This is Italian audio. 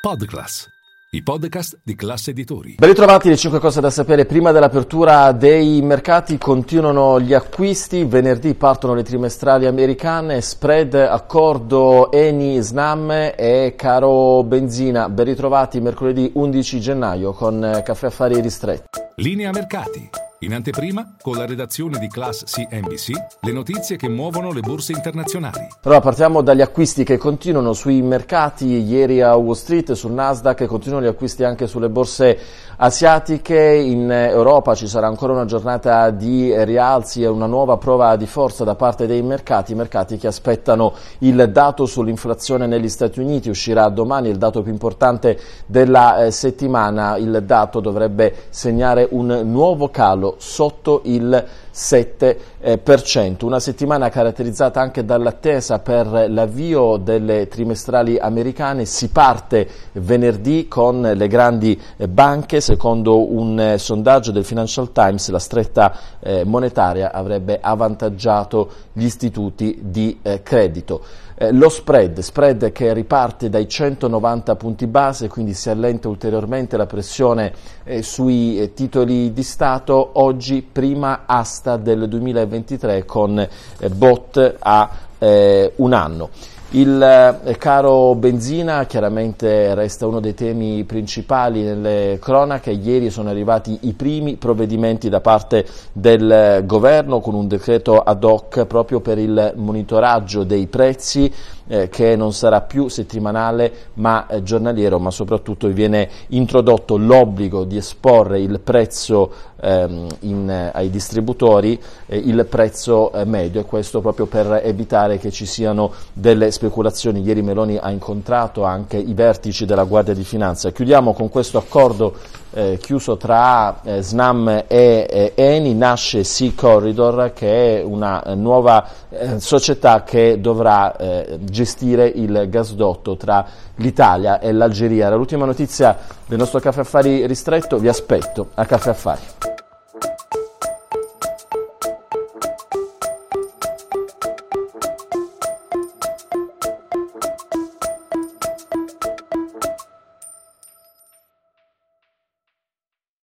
Podclass, i podcast di classe editori. Ben ritrovati le 5 cose da sapere. Prima dell'apertura dei mercati continuano gli acquisti. Venerdì partono le trimestrali americane. Spread, accordo Eni, Snam e caro benzina. Ben ritrovati mercoledì 11 gennaio con Caffè Affari Ristretti. Linea mercati. In anteprima, con la redazione di Class CNBC, le notizie che muovono le borse internazionali. Allora partiamo dagli acquisti che continuano sui mercati. Ieri a Wall Street, sul Nasdaq, continuano gli acquisti anche sulle borse asiatiche. In Europa ci sarà ancora una giornata di rialzi e una nuova prova di forza da parte dei mercati. Mercati che aspettano il dato sull'inflazione negli Stati Uniti. Uscirà domani il dato più importante della eh, settimana. Il dato dovrebbe segnare un nuovo calo sotto il 7%, eh, una settimana caratterizzata anche dall'attesa per l'avvio delle trimestrali americane, si parte venerdì con le grandi banche, secondo un sondaggio del Financial Times la stretta eh, monetaria avrebbe avvantaggiato gli istituti di eh, credito. Eh, lo spread, spread che riparte dai 190 punti base, quindi si allenta ulteriormente la pressione sui titoli di Stato, oggi prima asta del 2023 con eh, bot a eh, un anno. Il eh, caro benzina chiaramente resta uno dei temi principali nelle cronache. Ieri sono arrivati i primi provvedimenti da parte del governo con un decreto ad hoc proprio per il monitoraggio dei prezzi eh, che non sarà più settimanale ma eh, giornaliero, ma soprattutto viene introdotto l'obbligo di esporre il prezzo ehm, in, eh, ai distributori, eh, il prezzo eh, medio e questo proprio per evitare che ci siano delle speculazioni. Ieri Meloni ha incontrato anche i vertici della Guardia di Finanza. Chiudiamo con questo accordo eh, chiuso tra eh, SNAM e eh, Eni, nasce Sea Corridor che è una nuova eh, società che dovrà eh, gestire il gasdotto tra l'Italia e l'Algeria. Era l'ultima notizia del nostro Caffè Affari ristretto, vi aspetto a Caffè Affari.